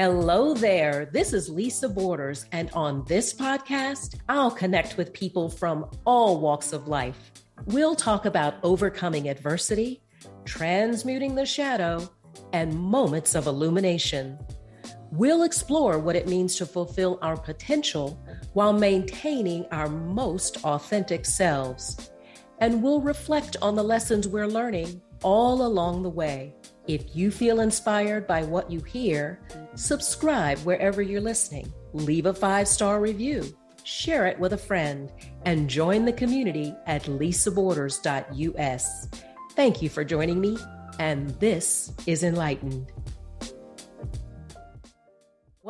Hello there. This is Lisa Borders, and on this podcast, I'll connect with people from all walks of life. We'll talk about overcoming adversity, transmuting the shadow, and moments of illumination. We'll explore what it means to fulfill our potential while maintaining our most authentic selves. And we'll reflect on the lessons we're learning all along the way. If you feel inspired by what you hear, subscribe wherever you're listening, leave a five star review, share it with a friend, and join the community at lisaborders.us. Thank you for joining me, and this is Enlightened.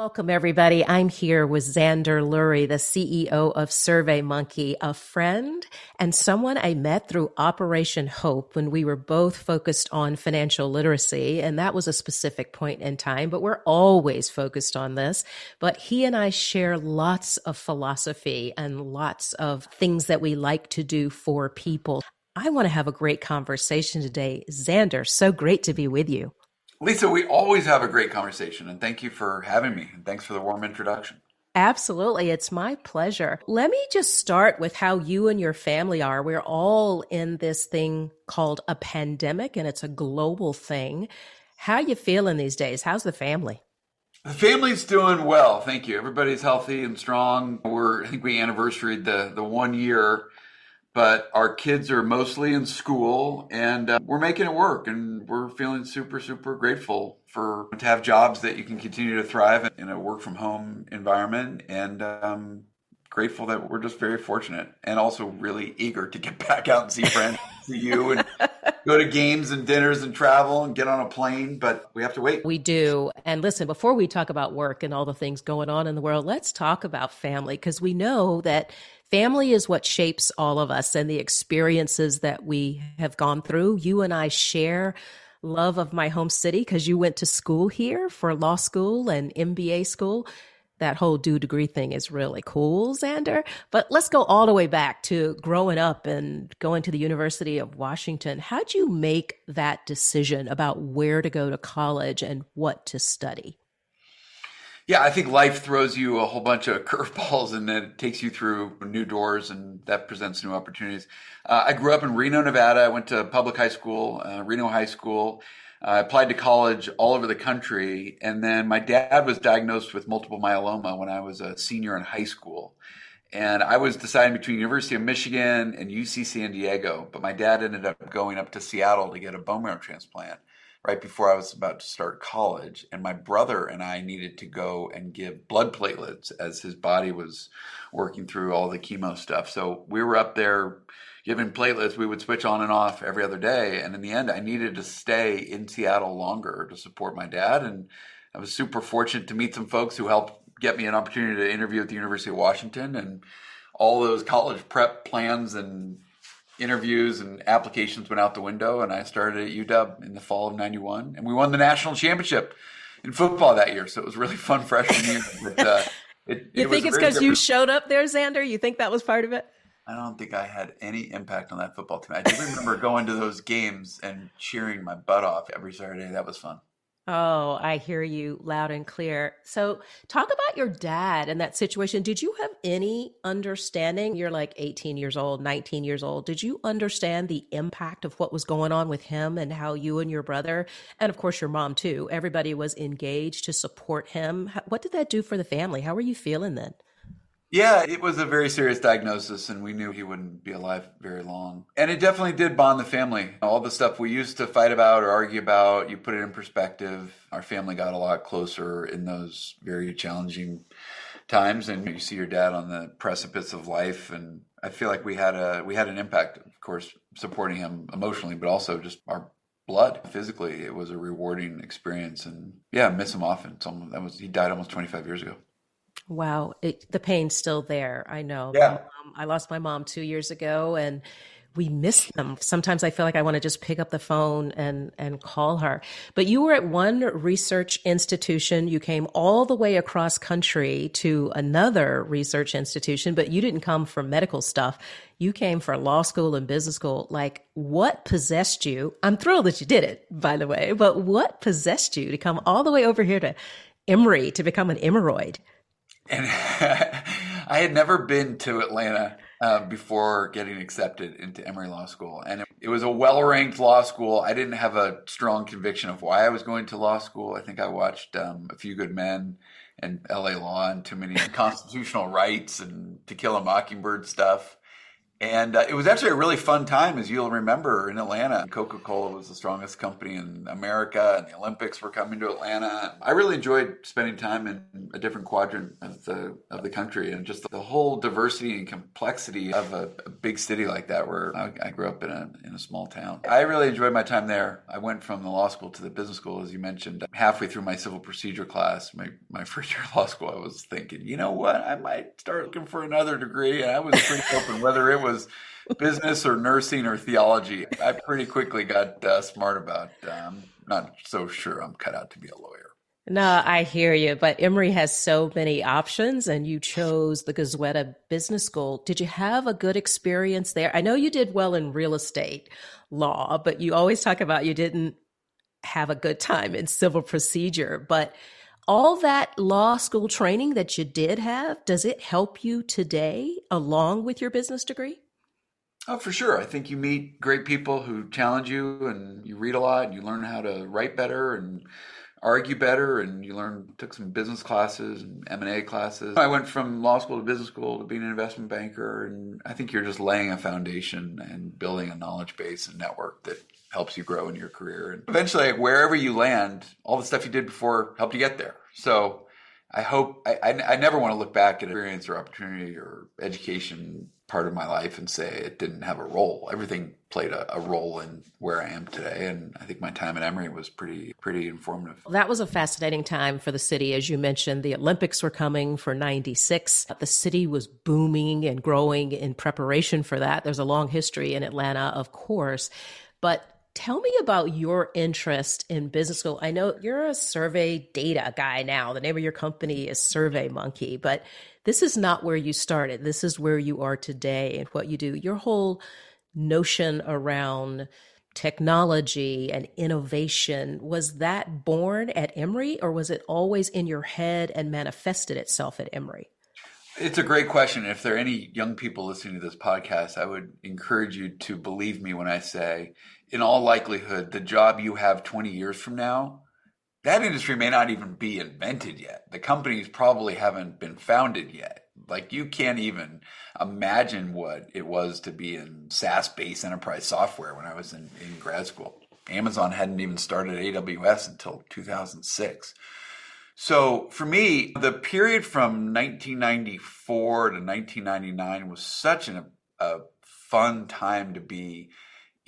Welcome, everybody. I'm here with Zander Lurie, the CEO of SurveyMonkey, a friend and someone I met through Operation Hope when we were both focused on financial literacy. And that was a specific point in time, but we're always focused on this. But he and I share lots of philosophy and lots of things that we like to do for people. I want to have a great conversation today. Zander, so great to be with you. Lisa, we always have a great conversation, and thank you for having me. And thanks for the warm introduction. Absolutely. It's my pleasure. Let me just start with how you and your family are. We're all in this thing called a pandemic, and it's a global thing. How you feeling these days? How's the family? The family's doing well, thank you. Everybody's healthy and strong. We're I think we anniversaried the the one year but our kids are mostly in school and uh, we're making it work and we're feeling super super grateful for to have jobs that you can continue to thrive in a work from home environment and um, grateful that we're just very fortunate and also really eager to get back out and see friends see you and go to games and dinners and travel and get on a plane but we have to wait we do and listen before we talk about work and all the things going on in the world let's talk about family because we know that Family is what shapes all of us and the experiences that we have gone through. You and I share love of my home city because you went to school here for law school and MBA school. That whole do degree thing is really cool, Zander. But let's go all the way back to growing up and going to the University of Washington. How'd you make that decision about where to go to college and what to study? Yeah, I think life throws you a whole bunch of curveballs and then it takes you through new doors and that presents new opportunities. Uh, I grew up in Reno, Nevada. I went to public high school, uh, Reno High School. I applied to college all over the country. And then my dad was diagnosed with multiple myeloma when I was a senior in high school. And I was deciding between University of Michigan and UC San Diego, but my dad ended up going up to Seattle to get a bone marrow transplant right before I was about to start college. And my brother and I needed to go and give blood platelets as his body was working through all the chemo stuff. So we were up there giving platelets. We would switch on and off every other day. And in the end, I needed to stay in Seattle longer to support my dad. And I was super fortunate to meet some folks who helped get me an opportunity to interview at the University of Washington and all those college prep plans and interviews and applications went out the window, and I started at UW in the fall of '91, and we won the national championship in football that year. So it was really fun freshman year. But, uh, it, you it think it's because you showed up there, Zander? You think that was part of it? I don't think I had any impact on that football team. I do remember going to those games and cheering my butt off every Saturday. That was fun. Oh, I hear you loud and clear. So, talk about your dad and that situation. Did you have any understanding? You're like 18 years old, 19 years old. Did you understand the impact of what was going on with him and how you and your brother, and of course your mom too, everybody was engaged to support him? What did that do for the family? How were you feeling then? Yeah, it was a very serious diagnosis, and we knew he wouldn't be alive very long. And it definitely did bond the family. All the stuff we used to fight about or argue about, you put it in perspective. Our family got a lot closer in those very challenging times, and you see your dad on the precipice of life, and I feel like we had a we had an impact, of course, supporting him emotionally, but also just our blood physically. It was a rewarding experience, and yeah, miss him often. that was he died almost twenty five years ago. Wow, it, the pain's still there. I know. Yeah. I lost my mom two years ago, and we miss them. Sometimes I feel like I want to just pick up the phone and and call her. But you were at one research institution. You came all the way across country to another research institution, but you didn't come for medical stuff. You came for law school and business school. Like what possessed you? I'm thrilled that you did it, by the way, but what possessed you to come all the way over here to Emory to become an Emeroid? And I had never been to Atlanta uh, before getting accepted into Emory Law School. And it, was a well ranked law school. I didn't have a strong conviction of why I was going to law school. I think I watched um, A Few Good Men and LA Law and too many constitutional rights and To Kill a Mockingbird stuff. And uh, it was actually a really fun time, as you'll remember, in Atlanta. Coca Cola was the strongest company in America, and the Olympics were coming to Atlanta. I really enjoyed spending time in a different quadrant of the of the country, and just the whole diversity and complexity of a, a big city like that, where I, I, grew up in a in a small town. I really enjoyed my time there. I went from the law school to the business school, as you mentioned. Halfway through my civil procedure class, my my first year of law school, I was thinking, you know what, I might start looking for another degree, and I was pretty open whether it was was business or nursing or theology. I pretty quickly got uh, smart about. Um, not so sure I'm cut out to be a lawyer. No, I hear you. But Emory has so many options, and you chose the Goizueta Business School. Did you have a good experience there? I know you did well in real estate law, but you always talk about you didn't have a good time in civil procedure. But all that law school training that you did have, does it help you today along with your business degree? Oh, for sure. I think you meet great people who challenge you and you read a lot and you learn how to write better and argue better and you learn took some business classes and M&A classes. I went from law school to business school to being an investment banker and I think you're just laying a foundation and building a knowledge base and network that helps you grow in your career. And eventually wherever you land, all the stuff you did before helped you get there. So I hope I, I, I never want to look back at experience or opportunity or education part of my life and say it didn't have a role. Everything played a, a, role in where I am today, and I think my time at Emory was pretty pretty informative. That was a fascinating time for the city, as you mentioned. The Olympics were coming for '96. The city was booming and growing in preparation for that. There's a long history in Atlanta, of course, but Tell me about your interest in business school. I know you're a survey data guy now. The name of your company is Survey Monkey, but this is not where you started. This is where you are today and what you do. Your whole notion around technology and innovation was that born at Emory or was it always in your head and manifested itself at Emory? It's a great question. If there are any young people listening to this podcast, I would encourage you to believe me when I say, in all likelihood, the job you have 20 years from now that industry may not even be invented yet. The companies probably haven't been founded yet. Like you can't even imagine what it was to be in SaaS based enterprise software when I was in, in grad school. Amazon hadn't even started AWS until 2006. So for me, the period from 1994 to 1999 was such an, a fun time to be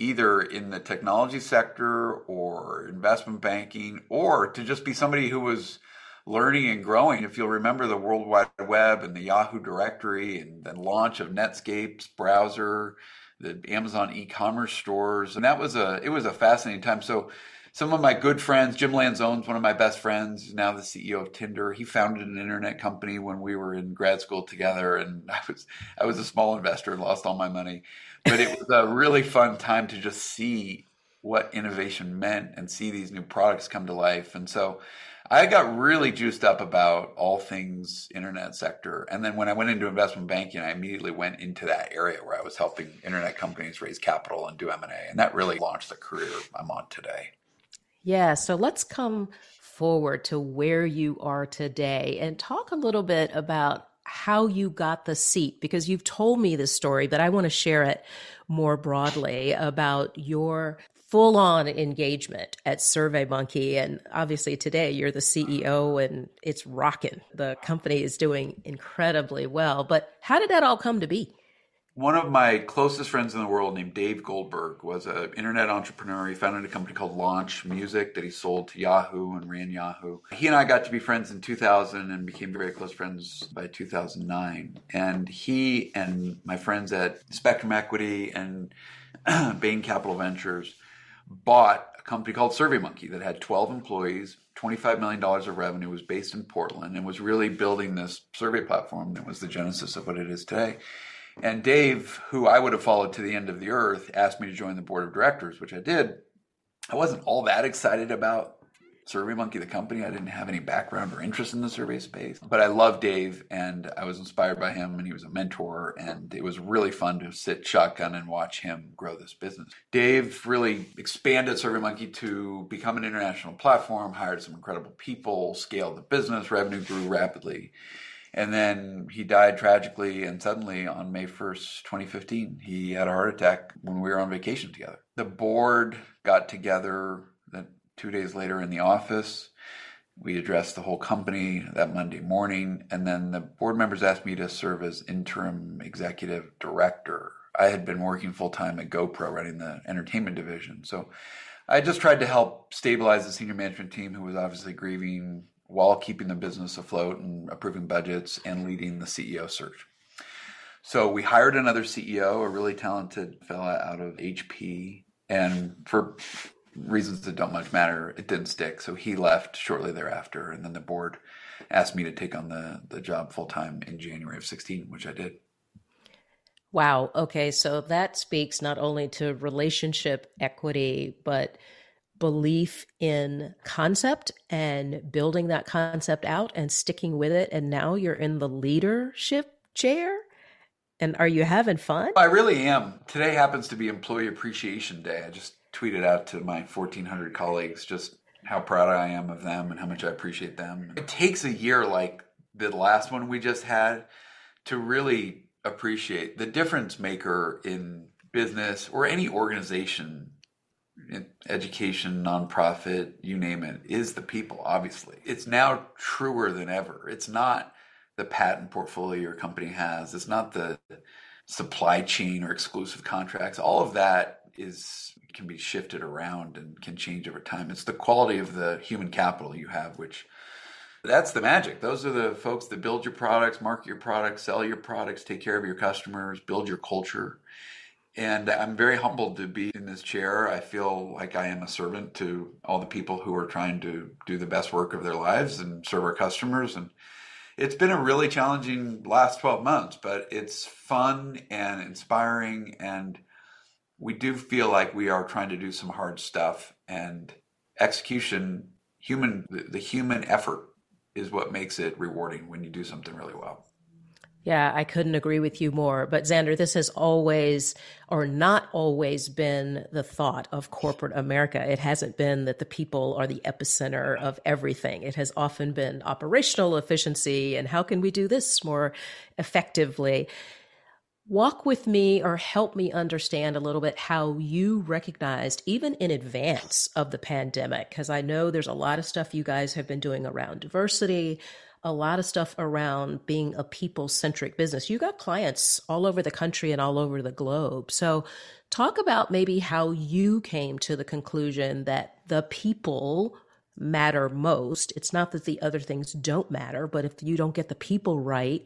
either in the technology sector or investment banking or to just be somebody who was learning and growing. If you'll remember the World Wide Web and the Yahoo directory and the launch of Netscape's browser, the Amazon e-commerce stores, and that was a it was a fascinating time. So some of my good friends, Jim Lanzone's one of my best friends, now the CEO of Tinder. He founded an internet company when we were in grad school together, and I was I was a small investor, and lost all my money but it was a really fun time to just see what innovation meant and see these new products come to life. And so I got really juiced up about all things internet sector. And then when I went into investment banking, I immediately went into that area where I was helping internet companies raise capital and do M&A. And that really launched the career I'm on today. Yeah. So let's come forward to where you are today and talk a little bit about how you got the seat because you've told me this story, but I want to share it more broadly about your full on engagement at Survey Monkey. And obviously, today you're the CEO and it's rocking. The company is doing incredibly well. But how did that all come to be? One of my closest friends in the world, named Dave Goldberg, was an internet entrepreneur. He founded a company called Launch Music that he sold to Yahoo and ran Yahoo. He and I got to be friends in 2000 and became very close friends by 2009. And he and my friends at Spectrum Equity and Bain Capital Ventures bought a company called SurveyMonkey that had 12 employees, $25 million of revenue, was based in Portland, and was really building this survey platform that was the genesis of what it is today. And Dave, who I would have followed to the end of the earth, asked me to join the board of directors, which I did. I wasn't all that excited about SurveyMonkey, the company. I didn't have any background or interest in the survey space, but I love Dave and I was inspired by him and he was a mentor and it was really fun to sit shotgun and watch him grow this business. Dave really expanded SurveyMonkey to become an international platform, hired some incredible people, scaled the business, revenue grew rapidly. And then he died tragically and suddenly on May 1st, 2015. He had a heart attack when we were on vacation together. The board got together two days later in the office. We addressed the whole company that Monday morning. And then the board members asked me to serve as interim executive director. I had been working full time at GoPro running the entertainment division. So I just tried to help stabilize the senior management team who was obviously grieving while keeping the business afloat and approving budgets and leading the CEO search. So we hired another CEO, a really talented fella out of HP, and for reasons that don't much matter, it didn't stick. So he left shortly thereafter, and then the board asked me to take on the the job full time in January of 16, which I did. Wow. Okay, so that speaks not only to relationship equity, but belief in concept and building that concept out and sticking with it. And now you're in the leadership chair. And are you having fun? I really am. Today happens to be Employee Appreciation Day. I just tweeted out to my 1,400 colleagues just how proud I am of them and how much I appreciate them. It takes a year like the last one we just had to really appreciate the difference maker in business or any organization education, nonprofit, you name it, is the people, obviously. It's now truer than ever. It's not the patent portfolio your company has, it's not the supply chain or exclusive contracts. All of that is can be shifted around and can change over time. It's the quality of the human capital you have, which that's the magic. Those are the folks that build your products, market your products, sell your products, take care of your customers, build your culture. And I'm very humbled to be in this chair. I feel like I am a servant to all the people who are trying to do the best work of their lives and serve our customers. And it's been a really challenging last 12 months, but it's fun and inspiring. And we do feel like we are trying to do some hard stuff and execution, human, the human effort is what makes it rewarding when you do something really well. Yeah, I couldn't agree with you more. But Zander, this has always or not always been the thought of corporate America. It hasn't been that the people are the epicenter of everything. It has often been operational efficiency and how can we do this more effectively. Walk with me or help me understand a little bit how you recognized, even in advance of the pandemic, because I know there's a lot of stuff you guys have been doing around diversity, a lot of stuff around being a people centric business. You got clients all over the country and all over the globe. So, talk about maybe how you came to the conclusion that the people matter most. It's not that the other things don't matter, but if you don't get the people right,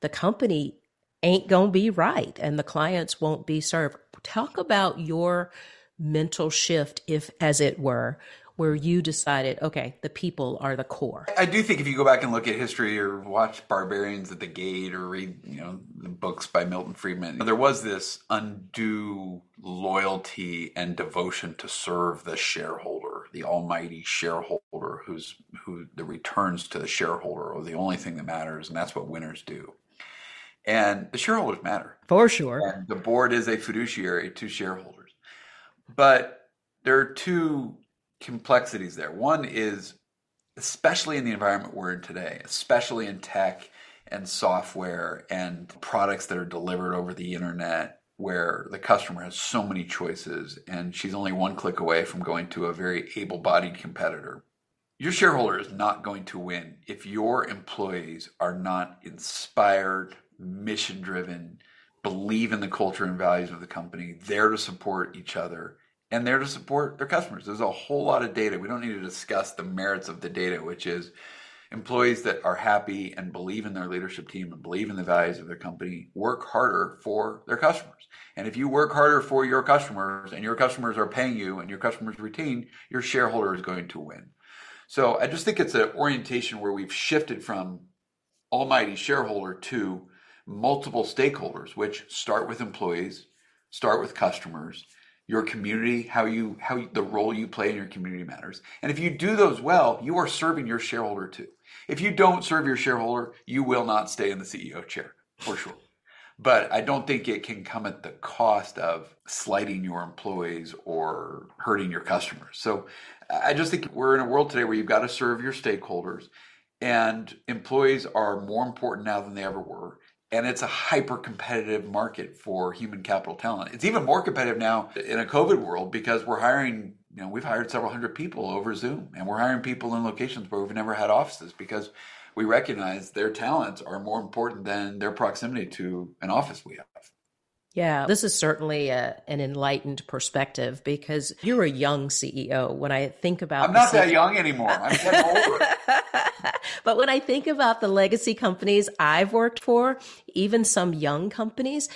the company ain't going to be right and the clients won't be served. Talk about your mental shift, if as it were, where you decided, okay, the people are the core? I do think if you go back and look at history or watch Barbarians at the Gate or read, you know, the books by Milton Friedman, there was this undue loyalty and devotion to serve the shareholder, the almighty shareholder who's who the returns to the shareholder are the only thing that matters, and that's what winners do. And the shareholders matter. For sure. And the board is a fiduciary to shareholders. But there are two complexities there. One is, especially in the environment we're in today, especially in tech and software and products that are delivered over the internet, where the customer has so many choices and she's only one click away from going to a very able bodied competitor. Your shareholder is not going to win if your employees are not inspired, mission driven, believe in the culture and values of the company, there to support each other, and there to support their customers. There's a whole lot of data. We don't need to discuss the merits of the data, which is employees that are happy and believe in their leadership team and believe in the values of their company work harder for their customers. And if you work harder for your customers and your customers are paying you and your customers retain, your shareholder is going to win. So I just think it's an orientation where we've shifted from almighty shareholder to multiple stakeholders, which start with employees, start with customers, your community, how you how you, the role you play in your community matters. And if you do those well, you are serving your shareholder too. If you don't serve your shareholder, you will not stay in the CEO chair for sure. But I don't think it can come at the cost of slighting your employees or hurting your customers. So I just think we're in a world today where you've got to serve your stakeholders, and employees are more important now than they ever were and it's a hyper competitive market for human capital talent. It's even more competitive now in a COVID world because we're hiring, you know, we've hired several hundred people over Zoom and we're hiring people in locations where we've never had offices because we recognize their talents are more important than their proximity to an office we have. Yeah, this is certainly a, an enlightened perspective because you're a young CEO. When I think about, I'm not that young anymore. I'm getting older. but when I think about the legacy companies I've worked for, even some young companies,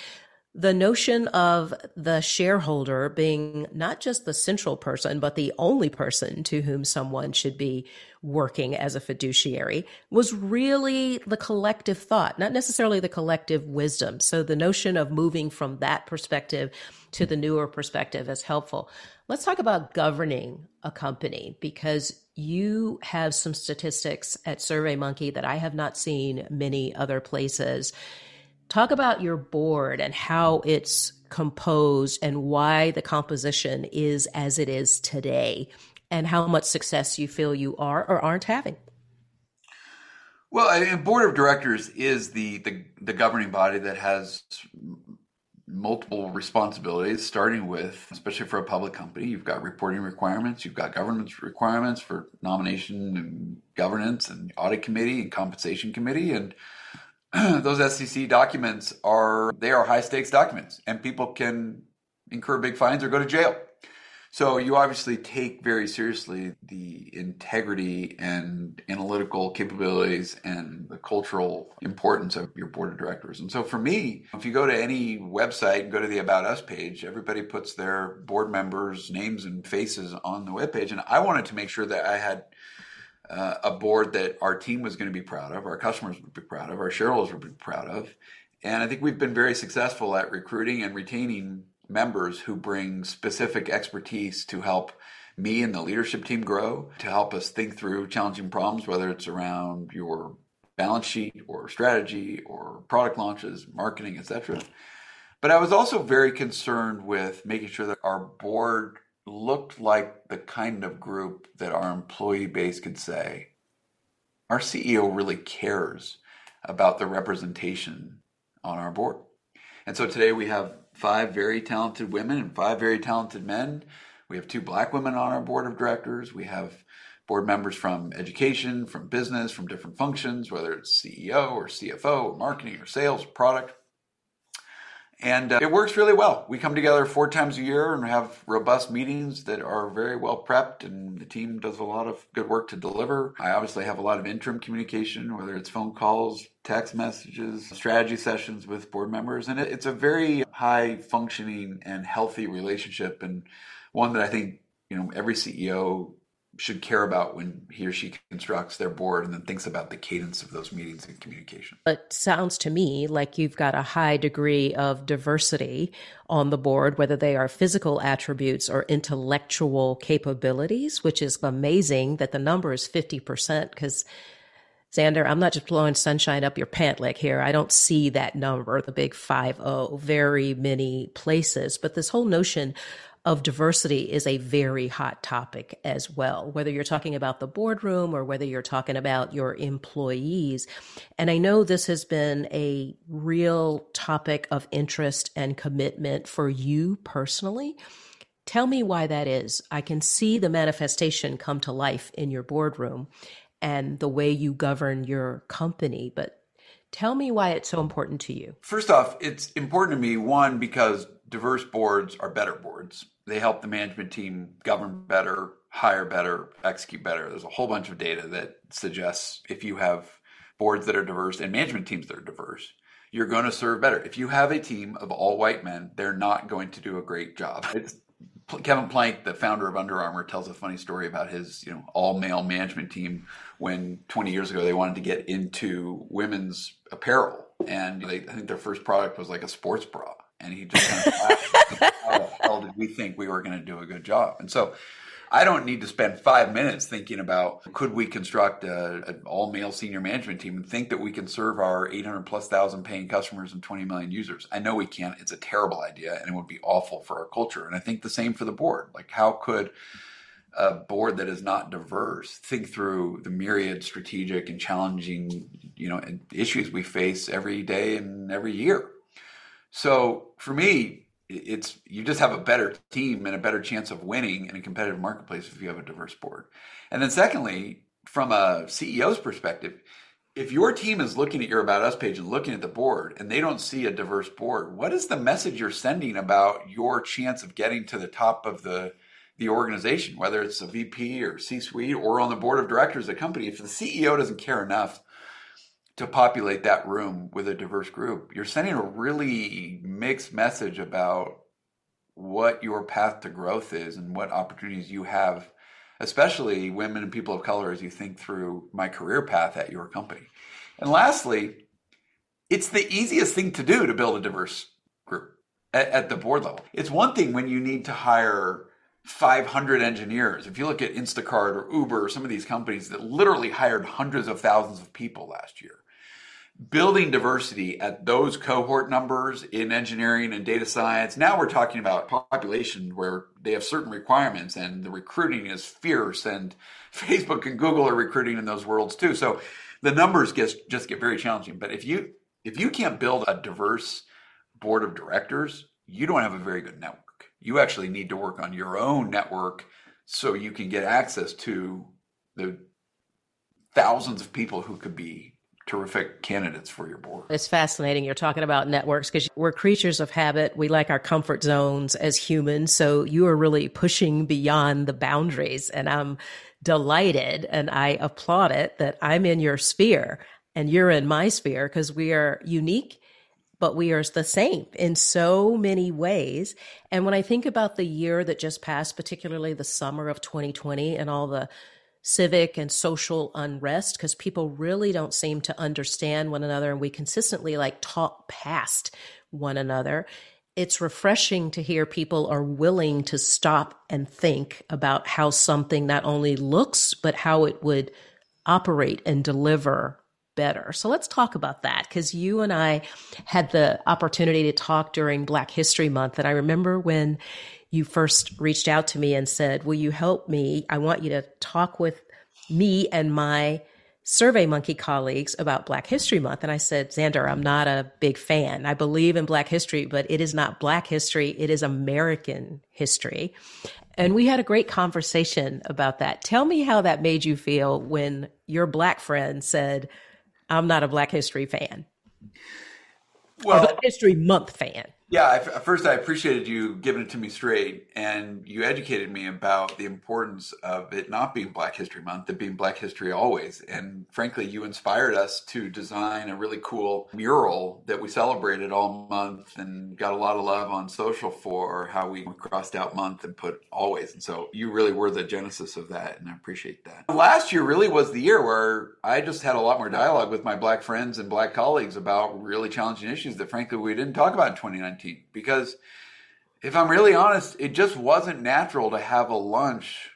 the notion of the shareholder being not just the central person, but the only person to whom someone should be working as a fiduciary was really the collective thought, not necessarily the collective wisdom. So the notion of moving from that perspective to the newer perspective is helpful. Let's talk about governing a company because you have some statistics at SurveyMonkey that I have not seen many other places. Talk about your board and how it's composed and why the composition is as it is today and how much success you feel you are or aren't having. Well, a board of directors is the, the, the governing body that has multiple responsibilities, starting with, especially for a public company, you've got reporting requirements, you've got governance requirements for nomination and governance and audit committee and compensation committee, and those SEC documents are they are high stakes documents, and people can incur big fines or go to jail. So you obviously take very seriously the integrity and analytical capabilities and the cultural importance of your board of directors. And so for me, if you go to any website and go to the About Us page, everybody puts their board members' names and faces on the webpage. And I wanted to make sure that I had uh, a board that our team was going to be proud of, our customers would be proud of, our shareholders would be proud of. And I think we've been very successful at recruiting and retaining members who bring specific expertise to help me and the leadership team grow, to help us think through challenging problems, whether it's around your balance sheet or strategy or product launches, marketing, etc. But I was also very concerned with making sure that our board looked like the kind of group that our employee base could say, our CEO really cares about the representation on our board. And so today we have five very talented women and five very talented men. We have two black women on our board of directors. We have board members from education, from business, from different functions, whether it's CEO or CFO or marketing or sales product. And uh, it works really well. We come together four times a year and have robust meetings that are very well prepped, and the team does a lot of good work to deliver. I obviously have a lot of interim communication, whether it's phone calls, text messages, strategy sessions with board members, and it, it's a very high functioning and healthy relationship, and one that I think you know every CEO should care about when he or she constructs their board and then thinks about the cadence of those meetings and communication. It sounds to me like you've got a high degree of diversity on the board, whether they are physical attributes or intellectual capabilities, which is amazing that the number is 50% because Zander, I'm not just blowing sunshine up your pant leg here. I don't see that number, the big 5 very many places. But this whole notion of diversity is a very hot topic as well, whether you're talking about the boardroom or whether you're talking about your employees. And I know this has been a real topic of interest and commitment for you personally. Tell me why that is. I can see the manifestation come to life in your boardroom and the way you govern your company, but tell me why it's so important to you. First off, it's important to me, one, because diverse boards are better boards. They help the management team govern better, hire better, execute better. There's a whole bunch of data that suggests if you have boards that are diverse and management teams that are diverse, you're going to serve better. If you have a team of all white men, they're not going to do a great job. It's, Kevin Plank, the founder of Under Armour, tells a funny story about his, you know, all male management team when 20 years ago they wanted to get into women's apparel, and they, I think their first product was like a sports bra And he just kind of. How the hell did we think we were going to do a good job? And so I don't need to spend five minutes thinking about could we construct an all male senior management team and think that we can serve our 800 plus thousand paying customers and 20 million users. I know we can't. It's a terrible idea and it would be awful for our culture. And I think the same for the board. Like, how could a board that is not diverse think through the myriad strategic and challenging, you know, issues we face every day and every year? So for me, it's you just have a better team and a better chance of winning in a competitive marketplace if you have a diverse board. And then secondly, from a CEO's perspective, if your team is looking at your about us page and looking at the board and they don't see a diverse board, what is the message you're sending about your chance of getting to the top of the the organization, whether it's a VP or C-suite or on the board of directors of the company? If the CEO doesn't care enough to populate that room with a diverse group, you're sending a really mixed message about what your path to growth is and what opportunities you have, especially women and people of color, as you think through my career path at your company. And lastly, it's the easiest thing to do to build a diverse group at, at the board level. It's one thing when you need to hire 500 engineers. If you look at Instacart or Uber or some of these companies that literally hired hundreds of thousands of people last year, building diversity at those cohort numbers in engineering and data science. Now we're talking about population where they have certain requirements and the recruiting is fierce and Facebook and Google are recruiting in those worlds too. So the numbers get, just get very challenging. But if you if you can't build a diverse board of directors, you don't have a very good network. You actually need to work on your own network so you can get access to the thousands of people who could be terrific candidates for your board. It's fascinating. You're talking about networks because we're creatures of habit. We like our comfort zones as humans. So you are really pushing beyond the boundaries. And I'm delighted and I applaud it that I'm in your sphere and you're in my sphere because we are unique. But we are the same in so many ways. And when I think about the year that just passed, particularly the summer of 2020 and all the civic and social unrest because people really don't seem to understand one another and we consistently like talk past one another. It's refreshing to hear people are willing to stop and think about how something not only looks, but how it would operate and deliver better. So let's talk about that because you and I had the opportunity to talk during Black History Month. And I remember when you first reached out to me and said, Will you help me? I want you to talk with me and my Survey Monkey colleagues about Black History Month. And I said, Zander, I'm not a big fan. I believe in Black history, but it is not Black history, it is American history. And we had a great conversation about that. Tell me how that made you feel when your Black friend said, I'm not a Black history fan. Well, Black History Month fan. Yeah, I, first I appreciated you giving it to me straight, and you educated me about the importance of it not being Black History Month, it being Black History always. And frankly, you inspired us to design a really cool mural that we celebrated all month and got a lot of love on social for how we crossed out month and put always. And so you really were the genesis of that, and I appreciate that. Last year really was the year where I just had a lot more dialogue with my Black friends and Black colleagues about really challenging issues that frankly we didn't talk about in 2019 because if I'm really honest, it just wasn't natural to have a lunch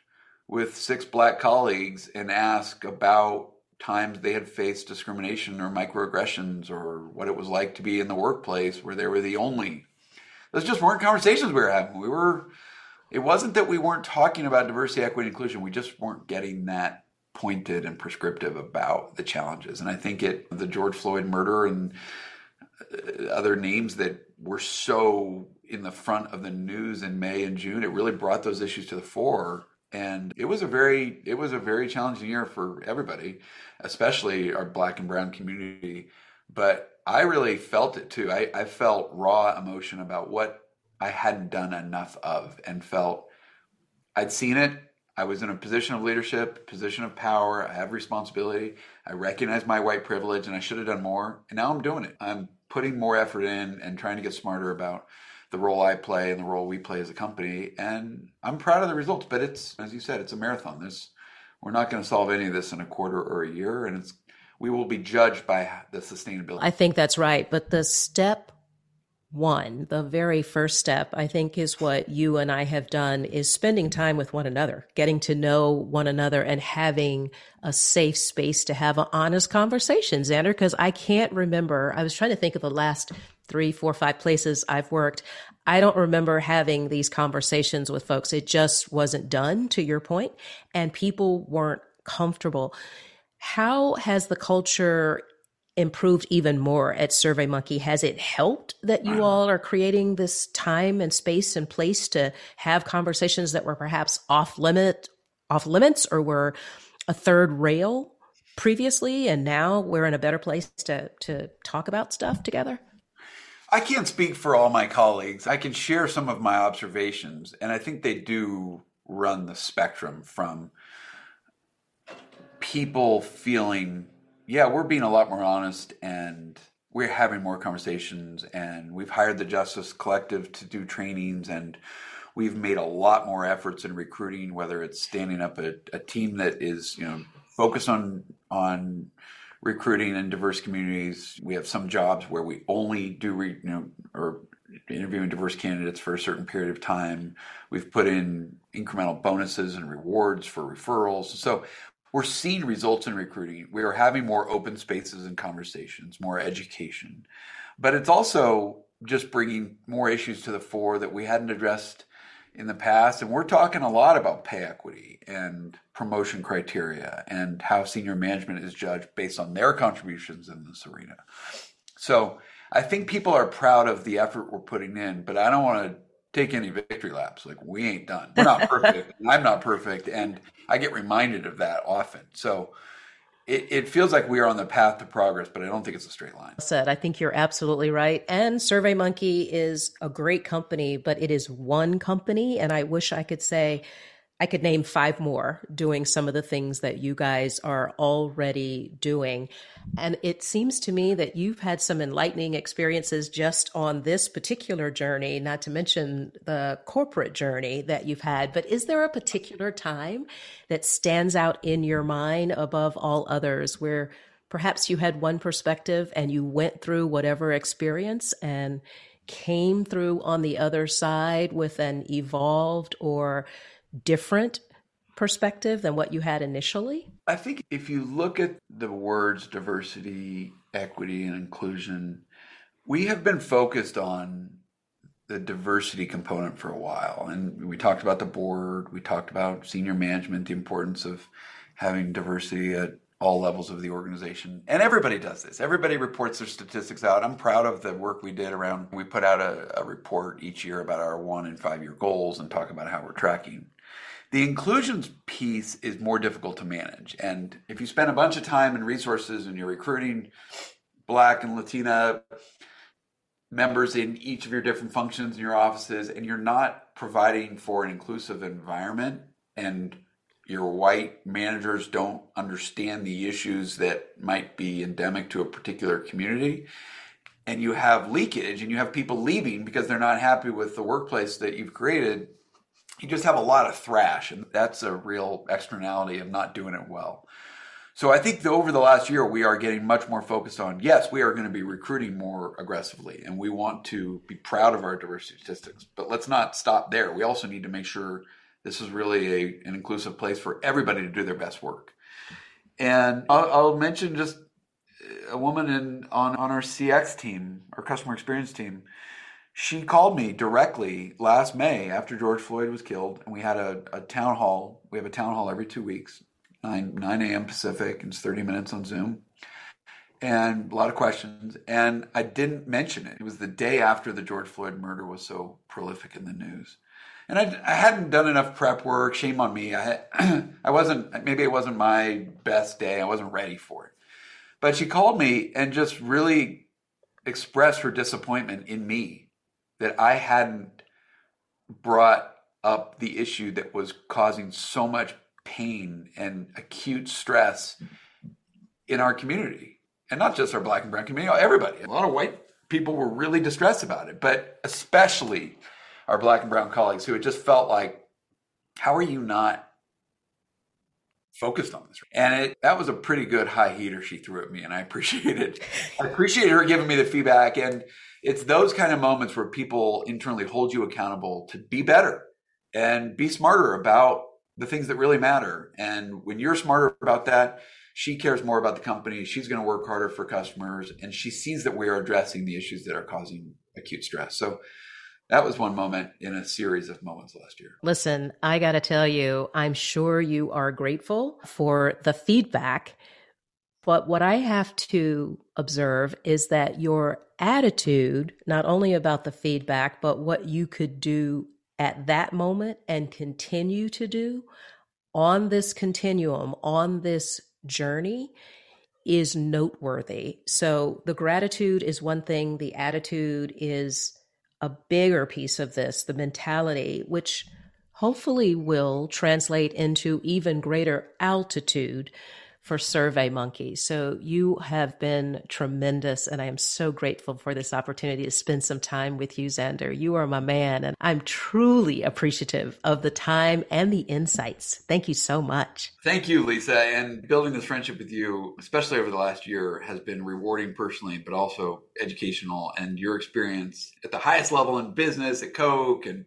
with six black colleagues and ask about times they had faced discrimination or microaggressions or what it was like to be in the workplace where they were the only. Those just weren't conversations we were having. We were, it wasn't that we weren't talking about diversity, equity, and inclusion. We just weren't getting that pointed and prescriptive about the challenges. And I think it, the George Floyd murder and Uh, other names that were so in the front of the news in May and June. It really brought those issues to the fore. And it was a very it was a very challenging year for everybody, especially our black and brown community. But I really felt it too. I, I felt raw emotion about what I hadn't done enough of and felt I'd seen it. I was in a position of leadership, position of power. I have responsibility. I recognize my white privilege and I should have done more. And now I'm doing it. I'm putting more effort in and trying to get smarter about the role I play and the role we play as a company. And I'm proud of the results, but it's, as you said, it's a marathon. This, we're not going to solve any of this in a quarter or a year. And it's, we will be judged by the sustainability. I think that's right. But the step one, the very first step, I think, is what you and I have done is spending time with one another, getting to know one another and having a safe space to have honest conversations, Zander, because I can't remember. I was trying to think of the last three, four, five places I've worked. I don't remember having these conversations with folks. It just wasn't done, to your point, and people weren't comfortable. How has the culture improved even more at SurveyMonkey? Has it helped that you all are creating this time and space and place to have conversations that were perhaps off limit, off limits, or were a third rail previously, and now we're in a better place to to talk about stuff together? I can't speak for all my colleagues. I can share some of my observations, and I think they do run the spectrum from people feeling yeah, we're being a lot more honest and we're having more conversations and we've hired the Justice Collective to do trainings and we've made a lot more efforts in recruiting, whether it's standing up a, a team that is, you know, focused on on recruiting in diverse communities. We have some jobs where we only do, re, you know, or interviewing diverse candidates for a certain period of time. We've put in incremental bonuses and rewards for referrals. So we're seeing results in recruiting. We are having more open spaces and conversations, more education. But it's also just bringing more issues to the fore that we hadn't addressed in the past. And we're talking a lot about pay equity and promotion criteria and how senior management is judged based on their contributions in this arena. So I think people are proud of the effort we're putting in, but I don't want to take any victory laps. Like we ain't done. We're not perfect. I'm not perfect, and I get reminded of that often. So it, it, feels like we are on the path to progress, but I don't think it's a straight line. Said, I think you're absolutely right. And SurveyMonkey is a great company, but it is one company, and I wish I could say I could name five more doing some of the things that you guys are already doing. And it seems to me that you've had some enlightening experiences just on this particular journey, not to mention the corporate journey that you've had. But is there a particular time that stands out in your mind above all others where perhaps you had one perspective and you went through whatever experience and came through on the other side with an evolved or different perspective than what you had initially? I think if you look at the words diversity, equity, and inclusion, we have been focused on the diversity component for a while. And we talked about the board, we talked about senior management, the importance of having diversity at all levels of the organization. And everybody does this. Everybody reports their statistics out. I'm proud of the work we did around, we put out a, a report each year about our one and five year goals and talk about how we're tracking. The inclusions piece is more difficult to manage. And if you spend a bunch of time and resources and you're recruiting Black and Latina members in each of your different functions in your offices, and you're not providing for an inclusive environment, and your white managers don't understand the issues that might be endemic to a particular community, and you have leakage and you have people leaving because they're not happy with the workplace that you've created you just have a lot of thrash, and that's a real externality of not doing it well. So I think over the last year, we are getting much more focused on yes, we are going to be recruiting more aggressively, and we want to be proud of our diversity statistics. But let's not stop there. We also need to make sure this is really a, an inclusive place for everybody to do their best work. And I'll, I'll mention just a woman in on on our CX team, our customer experience team she called me directly last May after George Floyd was killed, and we had a, a town hall. We have a town hall every two weeks, 9, 9 a.m. Pacific, and it's 30 minutes on Zoom. And a lot of questions. And I didn't mention it. It was the day after the George Floyd murder was so prolific in the news. And I, I hadn't done enough prep work. Shame on me. I, I wasn't, maybe it wasn't my best day. I wasn't ready for it. But she called me and just really expressed her disappointment in me that I hadn't brought up the issue that was causing so much pain and acute stress in our community. And not just our black and brown community, everybody. A lot of white people were really distressed about it, but especially our black and brown colleagues who had just felt like, how are you not focused on this? And it, that was a pretty good high heater she threw at me, and I appreciate it. I appreciate her giving me the feedback. And it's those kind of moments where people internally hold you accountable to be better and be smarter about the things that really matter. And when you're smarter about that, she cares more about the company. She's going to work harder for customers and she sees that we are addressing the issues that are causing acute stress. So that was one moment in a series of moments last year. Listen, I got to tell you, I'm sure you are grateful for the feedback. But what I have to observe is that your attitude, not only about the feedback, but what you could do at that moment and continue to do on this continuum, on this journey, is noteworthy. So the gratitude is one thing, the attitude is a bigger piece of this, the mentality, which hopefully will translate into even greater altitude for SurveyMonkey. So you have been tremendous, and I am so grateful for this opportunity to spend some time with you, Zander. You are my man, and I'm truly appreciative of the time and the insights. Thank you so much. Thank you, Lisa. And building this friendship with you, especially over the last year, has been rewarding personally, but also educational. And your experience at the highest level in business at Coke and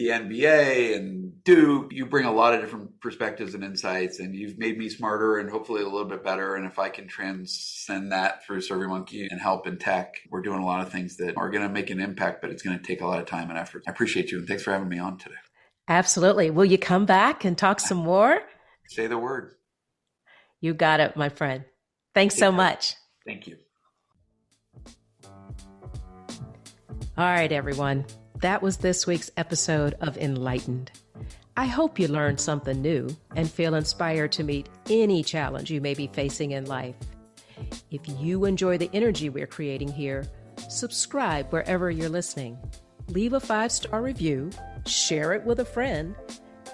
the NBA and Duke. You bring a lot of different perspectives and insights, and you've made me smarter and hopefully a little bit better. And if I can transcend that through SurveyMonkey and help in tech, we're doing a lot of things that are going to make an impact, but it's going to take a lot of time and effort. I appreciate you, and thanks for having me on today. Absolutely. Will you come back and talk some more? Say the word. You got it, my friend. Thanks so much. Thank you. All right, everyone. That was this week's episode of Enlightened. I hope you learned something new and feel inspired to meet any challenge you may be facing in life. If you enjoy the energy we're creating here, subscribe wherever you're listening, leave a five star review, share it with a friend,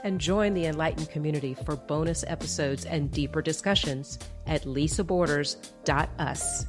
and join the Enlightened community for bonus episodes and deeper discussions at lisaborders.us.